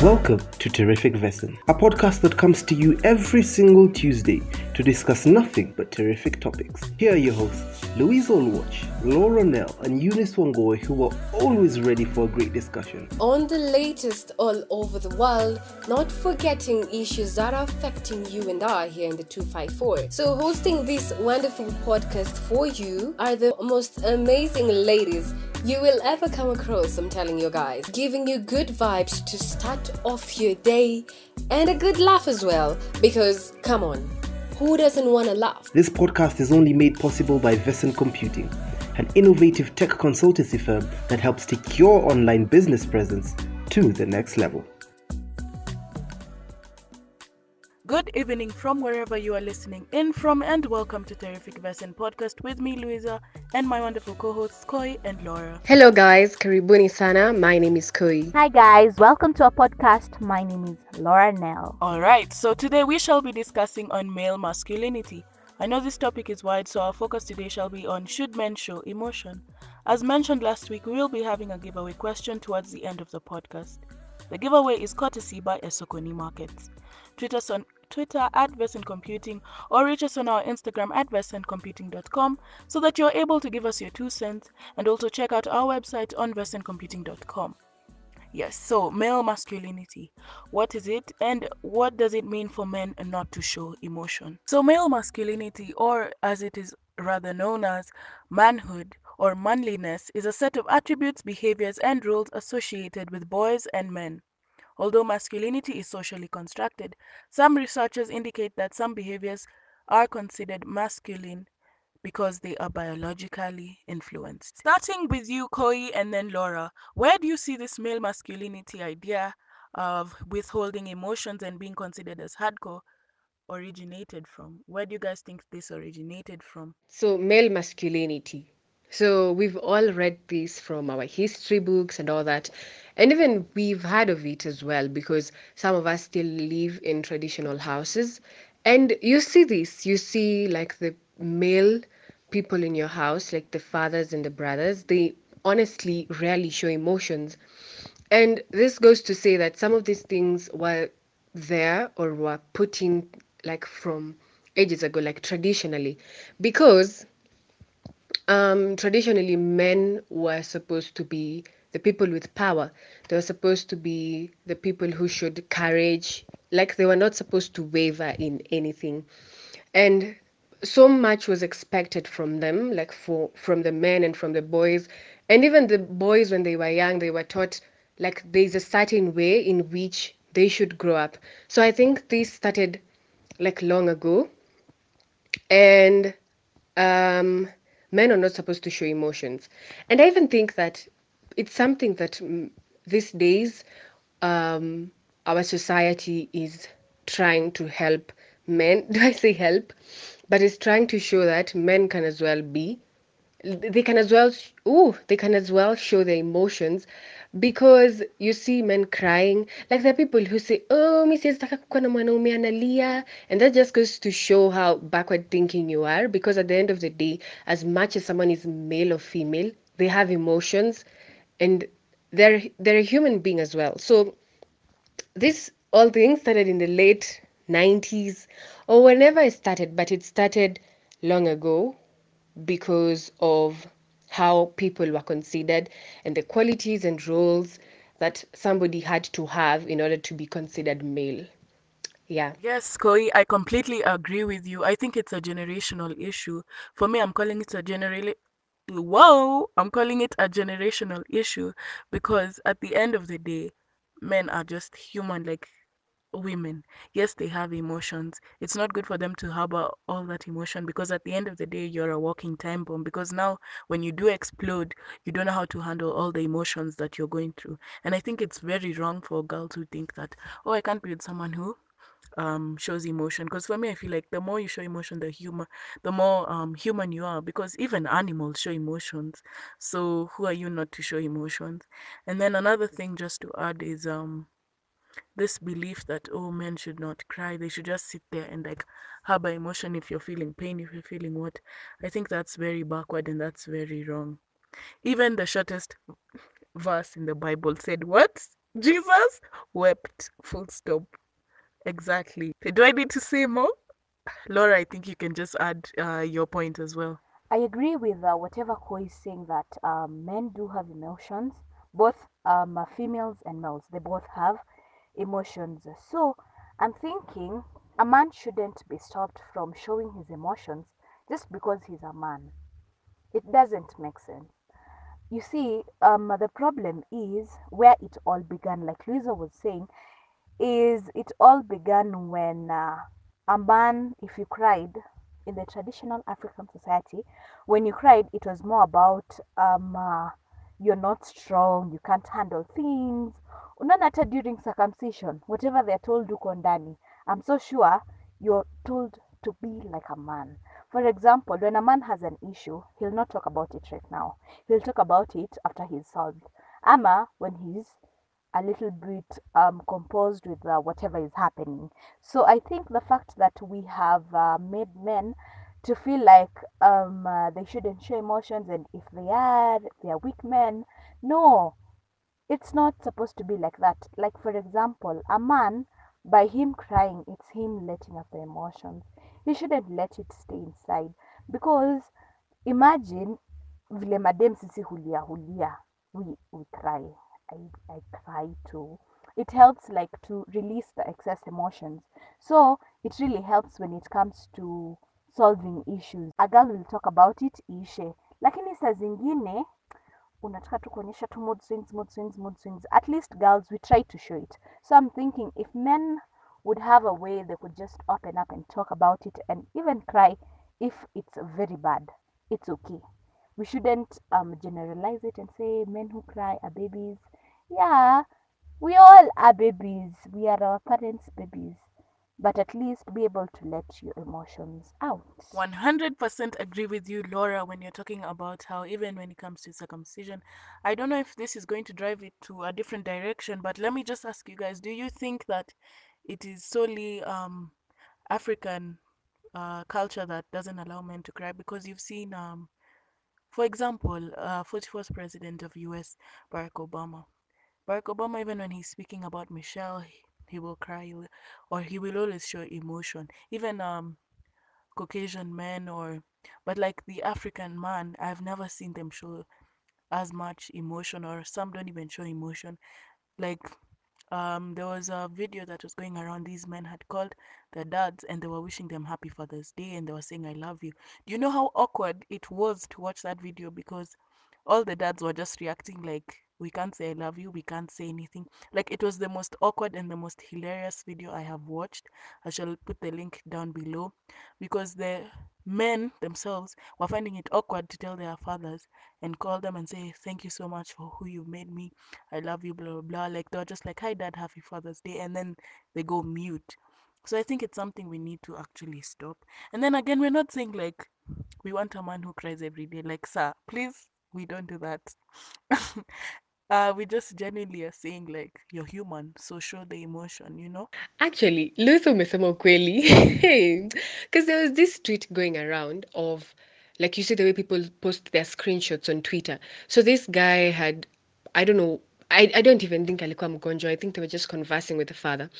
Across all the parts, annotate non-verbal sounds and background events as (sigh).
Whoa. Welcome to Terrific Vesson, a podcast that comes to you every single Tuesday to discuss nothing but terrific topics. Here are your hosts, Louise Olwatch, Laura Nell, and Eunice Wongoy, who are always ready for a great discussion. On the latest all over the world, not forgetting issues that are affecting you and I here in the 254. So, hosting this wonderful podcast for you are the most amazing ladies you will ever come across, I'm telling you guys. Giving you good vibes to start off your day and a good laugh as well. Because, come on, who doesn't want to laugh? This podcast is only made possible by Vesson Computing, an innovative tech consultancy firm that helps take your online business presence to the next level. Good evening from wherever you are listening in from, and welcome to Terrific Vesson podcast with me, Louisa, and my wonderful co hosts, Koi and Laura. Hello, guys. Karibuni sana. My name is Koi. Hi, guys. Welcome to our podcast. My name is Laura Nell. All right, so today we shall be discussing on male masculinity. I know this topic is wide, so our focus today shall be on should men show emotion. As mentioned last week, we will be having a giveaway question towards the end of the podcast. The giveaway is courtesy by Esokoni Markets. Tweet us on Twitter at Vesson Computing or reach us on our Instagram at VessonComputing.com so that you're able to give us your two cents and also check out our website on VessonComputing.com. Yes, so male masculinity. What is it and what does it mean for men not to show emotion? So, male masculinity, or as it is rather known as manhood or manliness, is a set of attributes, behaviors, and rules associated with boys and men. Although masculinity is socially constructed, some researchers indicate that some behaviors are considered masculine because they are biologically influenced. Starting with you, Koi, and then Laura, where do you see this male masculinity idea of withholding emotions and being considered as hardcore originated from? Where do you guys think this originated from? So, male masculinity. So, we've all read this from our history books and all that. And even we've heard of it as well because some of us still live in traditional houses. And you see this, you see like the male people in your house, like the fathers and the brothers, they honestly rarely show emotions. And this goes to say that some of these things were there or were put in like from ages ago, like traditionally, because um, traditionally men were supposed to be the people with power. They were supposed to be the people who showed courage, like they were not supposed to waver in anything. And so much was expected from them, like for from the men and from the boys. And even the boys when they were young, they were taught like there's a certain way in which they should grow up. So I think this started like long ago. And um men are not supposed to show emotions. And I even think that it's something that mm, these days um, our society is trying to help men. (laughs) Do I say help? But it's trying to show that men can as well be. They can as well. Oh, they can as well show their emotions, because you see men crying. Like there are people who say, "Oh, mwanaume analia," and that just goes to show how backward thinking you are. Because at the end of the day, as much as someone is male or female, they have emotions and they're they're a human being as well. So this all things started in the late 90s or whenever it started, but it started long ago because of how people were considered and the qualities and roles that somebody had to have in order to be considered male. Yeah. Yes, Koi, I completely agree with you. I think it's a generational issue. For me, I'm calling it a general whoa, I'm calling it a generational issue because at the end of the day, men are just human like women. Yes, they have emotions. It's not good for them to harbor all that emotion because at the end of the day, you're a walking time bomb. Because now, when you do explode, you don't know how to handle all the emotions that you're going through. And I think it's very wrong for a girl to think that, oh, I can't be with someone who um shows emotion because for me i feel like the more you show emotion the humor the more um human you are because even animals show emotions so who are you not to show emotions and then another thing just to add is um this belief that oh men should not cry they should just sit there and like harbor emotion if you're feeling pain if you're feeling what i think that's very backward and that's very wrong even the shortest verse in the bible said what Jesus wept. Full stop. Exactly. Do I need to say more? Laura, I think you can just add uh, your point as well. I agree with uh, whatever Koi is saying that um, men do have emotions, both um, females and males. They both have emotions. So I'm thinking a man shouldn't be stopped from showing his emotions just because he's a man. It doesn't make sense. You see, um, the problem is where it all began, like Louisa was saying, is it all began when uh, a man, if you cried in the traditional African society, when you cried, it was more about um, uh, you're not strong, you can't handle things. Unaona hata during circumcision, whatever they're told uko ndani, I'm so sure you're told to be like a man. For example, when a man has an issue, he'll not talk about it right now. He'll talk about it after he's solved. Ama when he's a little bit um, composed with uh, whatever is happening. So I think the fact that we have uh, made men to feel like um, uh, they shouldn't show emotions, and if they are, they are weak men. No, it's not supposed to be like that. Like for example, a man by him crying, it's him letting out the emotions. He shouldn't let it stay inside because imagine vile madem sisi hulia hulia, we, we cry. I, I cry too. It helps like to release the excess emotions. So it really helps when it comes to solving issues. A girl will talk about it ishe, lakini saa zingine unataka tu tu mood swings, mood swings, mood swings. At least girls, we try to show it. So I'm thinking if men would have a way they could just open up and talk about it and even cry if it's very bad, it's okay. We shouldn't um, generalize it and say men who cry are babies. Yeah, we all are babies. We are our parents' babies. But at least be able to let your emotions out. 100% agree with you, Laura, when you're talking about how, even when it comes to circumcision, I don't know if this is going to drive it to a different direction, but let me just ask you guys do you think that it is solely um, African uh, culture that doesn't allow men to cry? Because you've seen, um, for example, uh, 41st president of US, Barack Obama. Barack Obama, even when he's speaking about Michelle, he, will cry or he will always show emotion. Even um, Caucasian men or but like the African man, I've never seen them show as much emotion or some don't even show emotion. Like um there was a video that was going around these men had called their dads and they were wishing them happy Father's Day and they were saying I love you. Do you know how awkward it was to watch that video because all the dads were just reacting like we can't say I love you, we can't say anything. Like it was the most awkward and the most hilarious video I have watched. I shall put the link down below because the men themselves were finding it awkward to tell their fathers and call them and say thank you so much for who you've made me. I love you blah blah blah. Like they're just like hi dad. Happy father's day. And then they go mute. So i think it's something we need to actually stop. And then again we're not saying like we want a man who cries every day. Like sir please we don't do that (laughs) uh we just genuinely are saying like you're human so show the emotion you know Actually, Louisa umesema ukweli. Because (laughs) there was this tweet going around of, like you see the way people post their screenshots on Twitter. So this guy had, I don't know, I, I don't even think alikuwa mgonjwa. I think they were just conversing with the father.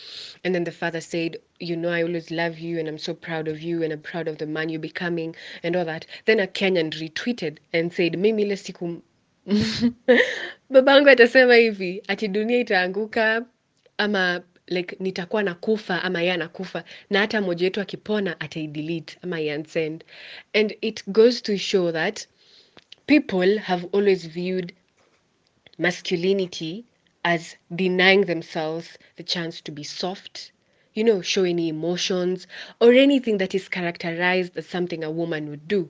And then the father said, you know, I always love you and I'm so proud of you and I'm proud of the man you're becoming and all that. Then a Kenyan retweeted and said, mimi ile siku (laughs) babangu atasema hivi ati dunia itaanguka ama like nitakuwa nakufa ama yeye anakufa na hata mmoja wetu akipona ataidelete ama iansend and it goes to show that people have always viewed masculinity as denying themselves the chance to be soft you know show any emotions or anything that is characterized as something a woman would do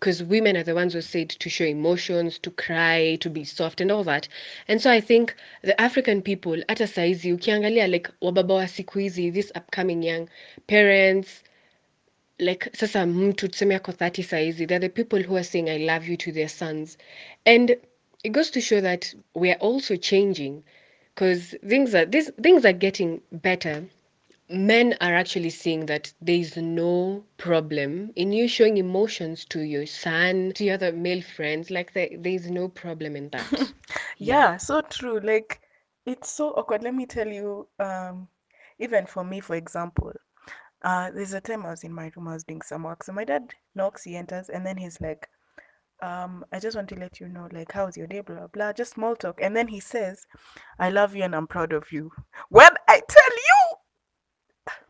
because women are the ones who said to show emotions to cry to be soft and all that. And so i think the african people hata saizi ukiangalia like wababa wa siku hizi this upcoming young parents like sasa mtu tuseme ako 30 saizi they're the people who are saying i love you to their sons. And it goes to show that we are also changing because things are these things are getting better men are actually seeing that there is no problem in you showing emotions to your son to your other male friends like there, there is no problem in that (laughs) yeah so true like it's so awkward. Let me tell you, um, even for me, for example, uh, there's a time I was in my room, I was doing some work. So my dad knocks, he enters, and then he's like, um, I just want to let you know, like, how's your day, blah, blah, blah, just small talk. And then he says, I love you and I'm proud of you. When I tell you,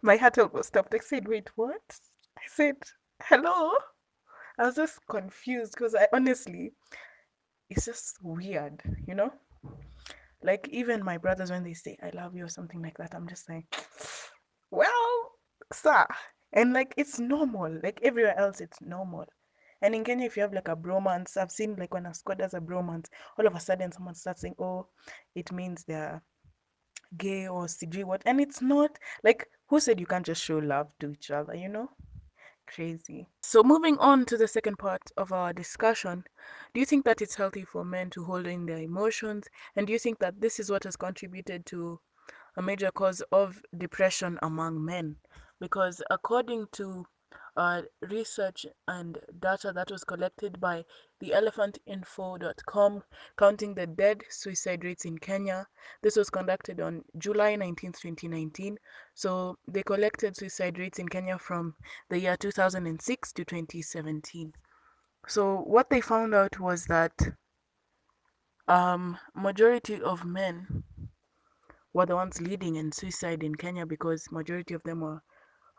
my heart almost stopped. I said, wait, what? I said, hello? I was just confused because I honestly, it's just weird, you know? Like, even my brothers, when they say, I love you or something like that, I'm just like, well, sir. And like, it's normal. Like, everywhere else, it's normal. And in Kenya, if you have like a bromance, I've seen like when a squad does a bromance, all of a sudden someone starts saying, oh, it means they're gay or CG what. And it's not like, who said you can't just show love to each other, you know? Crazy. So, moving on to the second part of our discussion, do you think that it's healthy for men to hold in their emotions? And do you think that this is what has contributed to a major cause of depression among men? Because according to uh, research and data that was collected by the elephantinfo.com counting the dead suicide rates in Kenya. This was conducted on July 19, 2019. So they collected suicide rates in Kenya from the year 2006 to 2017. So what they found out was that um majority of men were the ones leading in suicide in Kenya because majority of them were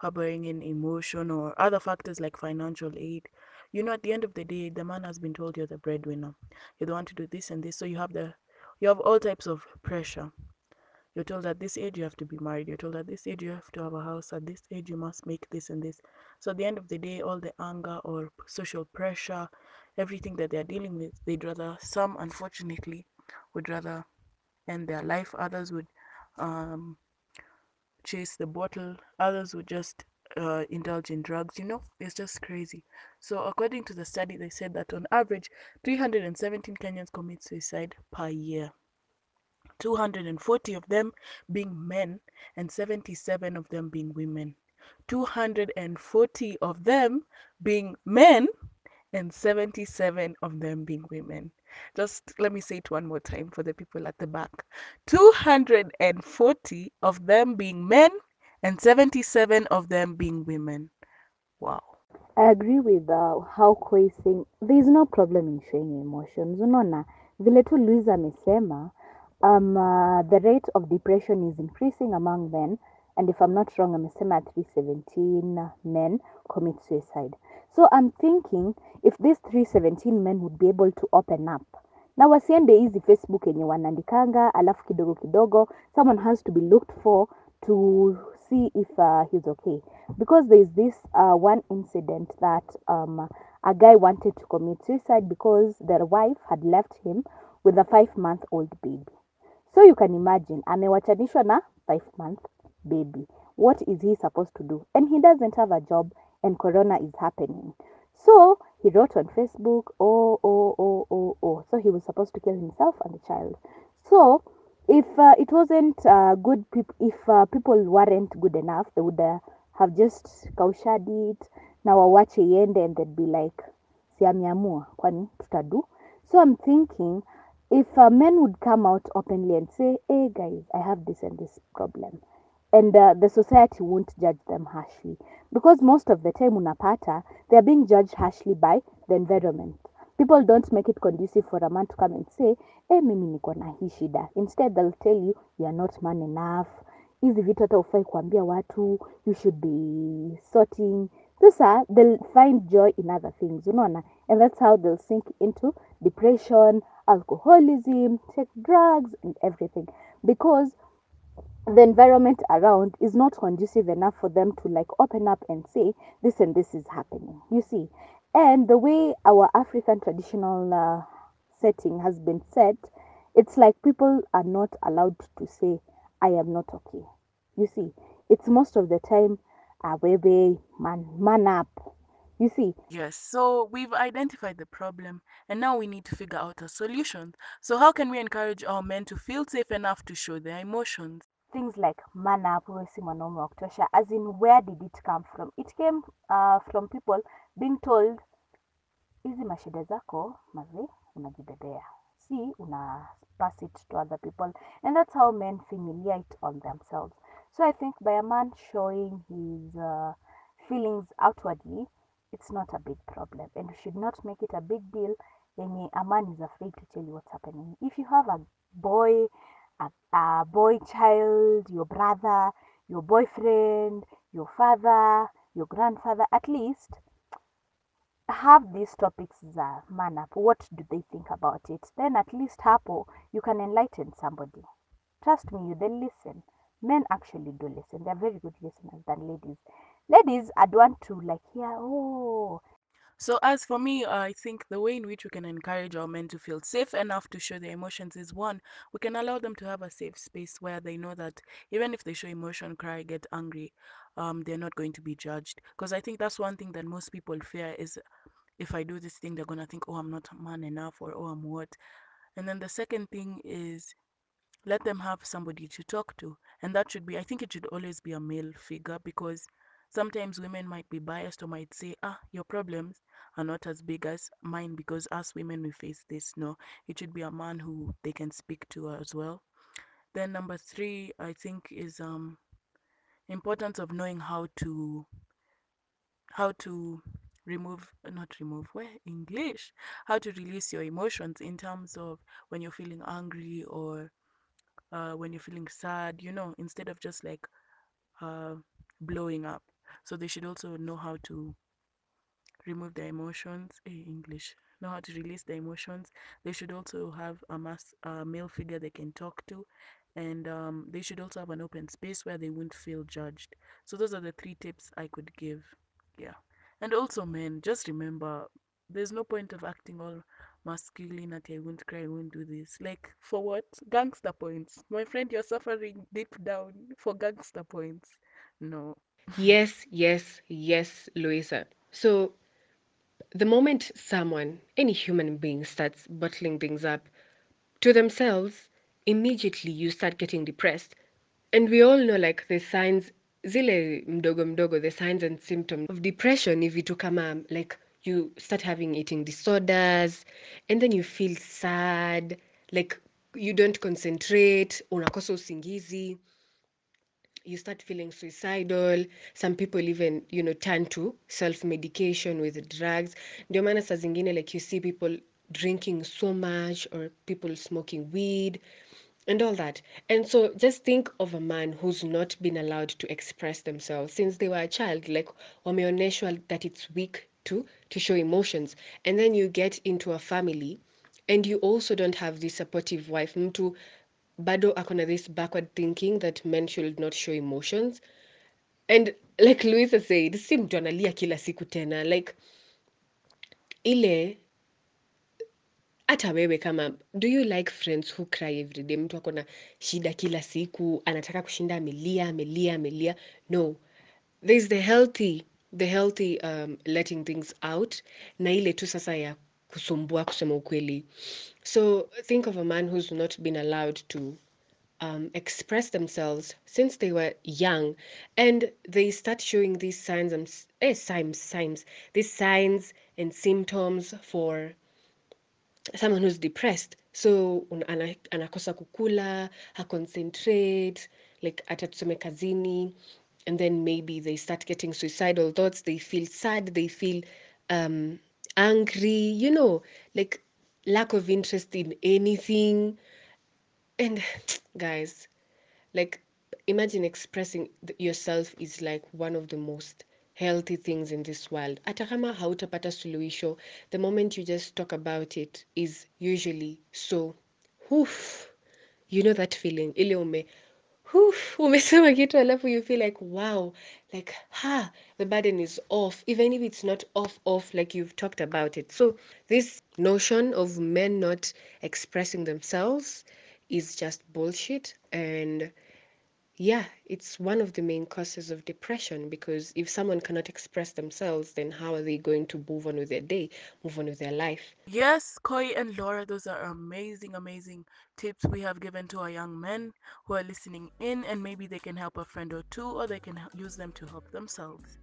harboring in emotion or other factors like financial aid. You know, at the end of the day, the man has been told you're the breadwinner. You're the one to do this and this. So you have the you have all types of pressure. You're told at this age you have to be married. You're told at this age you have to have a house. At this age you must make this and this. So at the end of the day, all the anger or social pressure, everything that they're dealing with, they'd rather some unfortunately would rather end their life. Others would um chase the bottle, others would just uh, indulge in drugs. You know, it's just crazy. So, according to the study, they said that on average, 317 Kenyans commit suicide per year. 240 of them being men and 77 of them being women. 240 of them being men and 77 of them being women. Just let me say it one more time for the people at the back 240 of them being men and 77 of them being women. Wow. I agree with uh, how Koi saying there is no problem in showing emotions. Unaona vile tu Louisa amesema um, uh, the rate of depression is increasing among men and if I'm not wrong amesema 317 men commit suicide. So I'm thinking if these 317 men would be able to open up. Na wasiende hizi Facebook yenye wanaandikanga alafu kidogo kidogo someone has to be looked for to see if uh, he's okay. Because there is this uh, one incident that um, a guy wanted to commit suicide because their wife had left him with a five month old baby. So you can imagine amewachanishwa na five month baby. What is he supposed to do? And he doesn't have a job and corona is happening. So he wrote on facebook oh oh oh oh oh. So he was supposed to kill himself and the child. So if uh, it wasn't uh, good peop- if uh, people weren't good enough they would uh, have just kaushad it. Na wawache iende and they'd be like si ameamua kwani tutadu? So i'm thinking if uh, men would come out openly and say hey guys i have this and this problem and uh, the society won't judge them harshly. Because most of the time unapata they're being judged harshly by the environment. People don't make it conducive for a man to come and say hey, mimi niko na hii shida. Instead they'll tell you you are not man enough. Hizi vitu hata ufai kuambia watu. You should be sorting. Sasa they'll find joy in other things unaona? And that's how they'll sink into depression alcoholism take drugs and everything. Because the environment around is not conducive enough for them to like open up and say this and this is happening you see and the way our african traditional uh, setting has been set it's like people are not allowed to say i am not okay you see it's most of the time ah wewe man man up you see Yes, so we've identified the problem and now we need to figure out a solution. So, how can we encourage our men to feel safe enough to show their emotions? Things like man up wewe si mwanaume wa kutosha as in where did it come from? It came uh, from people being told hizi mashida zako mazi unajibebea. See una pass it to other people. And that's how men humiliate on themselves. So i think by a man showing his uh, feelings outwardly it's not a big problem. And you should not make it a big deal. Yenye a man is afraid to tell you what's happening. If you have a boy a, a boy child your brother your boyfriend your father your grandfather at least have these topics za man up. What do they think about it? Then at least hapo you can enlighten somebody. Trust me you then listen. Men actually do listen. They're very good listeners than ladies. Ladies i'd want to like hear oh So, as for me, I think the way in which we can encourage our men to feel safe enough to show their emotions is one, we can allow them to have a safe space where they know that even if they show emotion, cry, get angry, um, they're not going to be judged. Because I think that's one thing that most people fear is if I do this thing, they're gonna think, oh, I'm not man enough, or oh, I'm what. And then the second thing is let them have somebody to talk to, and that should be, I think it should always be a male figure because sometimes women might be biased or might say, ah, your problems are not as big as mine because us women we face this. No, it should be a man who they can speak to as well. Then number three, I think is um importance of knowing how to how to remove not remove where english how to release your emotions in terms of when you're feeling angry or uh, when you're feeling sad you know instead of just like uh, blowing up so they should also know how to remove their emotions eh, english know how to release their emotions. They should also have a mass a male figure they can talk to. And um, they should also have an open space where they won't feel judged. So those are the three tips i could give. Yeah. And also men just remember there's no point of acting all masculinity i won't cry i won't do this. Like for what? Gangster points. My friend you're suffering deep down for gangster points. No. Yes, yes, yes, Louisa. So the moment someone, any human being, starts bottling things up to themselves, immediately you start getting depressed. And we all know like the signs, zile mdogo mdogo, the signs and symptoms of depression ni vitu kama like you start having eating disorders and then you feel sad, like you don't concentrate, unakosa usingizi you start feeling suicidal. Some people even you know turn to self medication with drugs. Ndio maana saa zingine like you see people drinking so much or people smoking weed and all that. And so just think of a man who's not been allowed to express themselves. Since they were a child like wameonyeshwa that it's weak to to show emotions. And then you get into a family and you also don't have this supportive wife. Mtu bado akona this backward thinking that men should not show emotions. And like louisa said si mtu analia kila siku tena like ile hata wewe kama do you like friends who cry every day? Mtu akona shida kila siku anataka kushinda amelia amelia amelia. No. There's the healthy the healthy um, letting things out. Na ile tu sasa ya kusumbua kusema ukweli. So think of a man who's not been allowed to um, express themselves since they were young and they start showing these signs and eh, signs signs these signs and symptoms for someone who's depressed. So ana, anakosa kukula haconcentrate like hata kazini and then maybe they start getting suicidal thoughts they feel sad they feel um, angry you know like lack of interest in anything. And (sighs) guys like imagine expressing yourself is like one of the most healthy things in this world. Hata kama hautapata suluhisho the moment you just talk about it is usually so woof, you know that feeling ile ume woof, umesema kitu alafu you feel like wow like ha the burden is off even if it's not off off like you've talked about it. So this notion of men not expressing themselves is just bullshit and yeah, it's one of the main causes of depression because if someone cannot express themselves, then how are they going to move on with their day, move on with their life? Yes, Koi and Laura, those are amazing, amazing tips we have given to our young men who are listening in, and maybe they can help a friend or two, or they can use them to help themselves.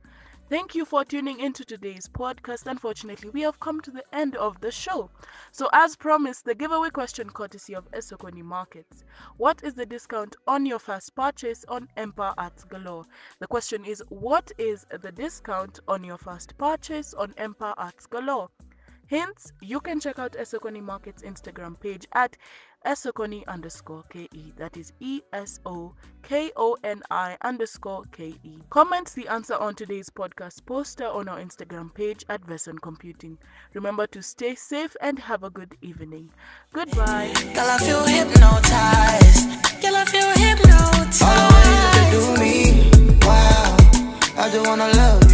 Thank you for tuning into today's podcast. Unfortunately, we have come to the end of the show. So, as promised, the giveaway question courtesy of Esokoni Markets. What is the discount on your first purchase on Empire Arts Galore? The question is, what is the discount on your first purchase on Empire Arts Galore? Hints: you can check out Esokoni Market's Instagram page at Esokoni underscore KE. That is E S O K O N I underscore KE. Comment the answer on today's podcast poster on our Instagram page at Vesson Computing. Remember to stay safe and have a good evening. Goodbye. Girl, I feel hypnotized. Girl, I feel hypnotized. All the ways that do me. Wow. I just wanna love.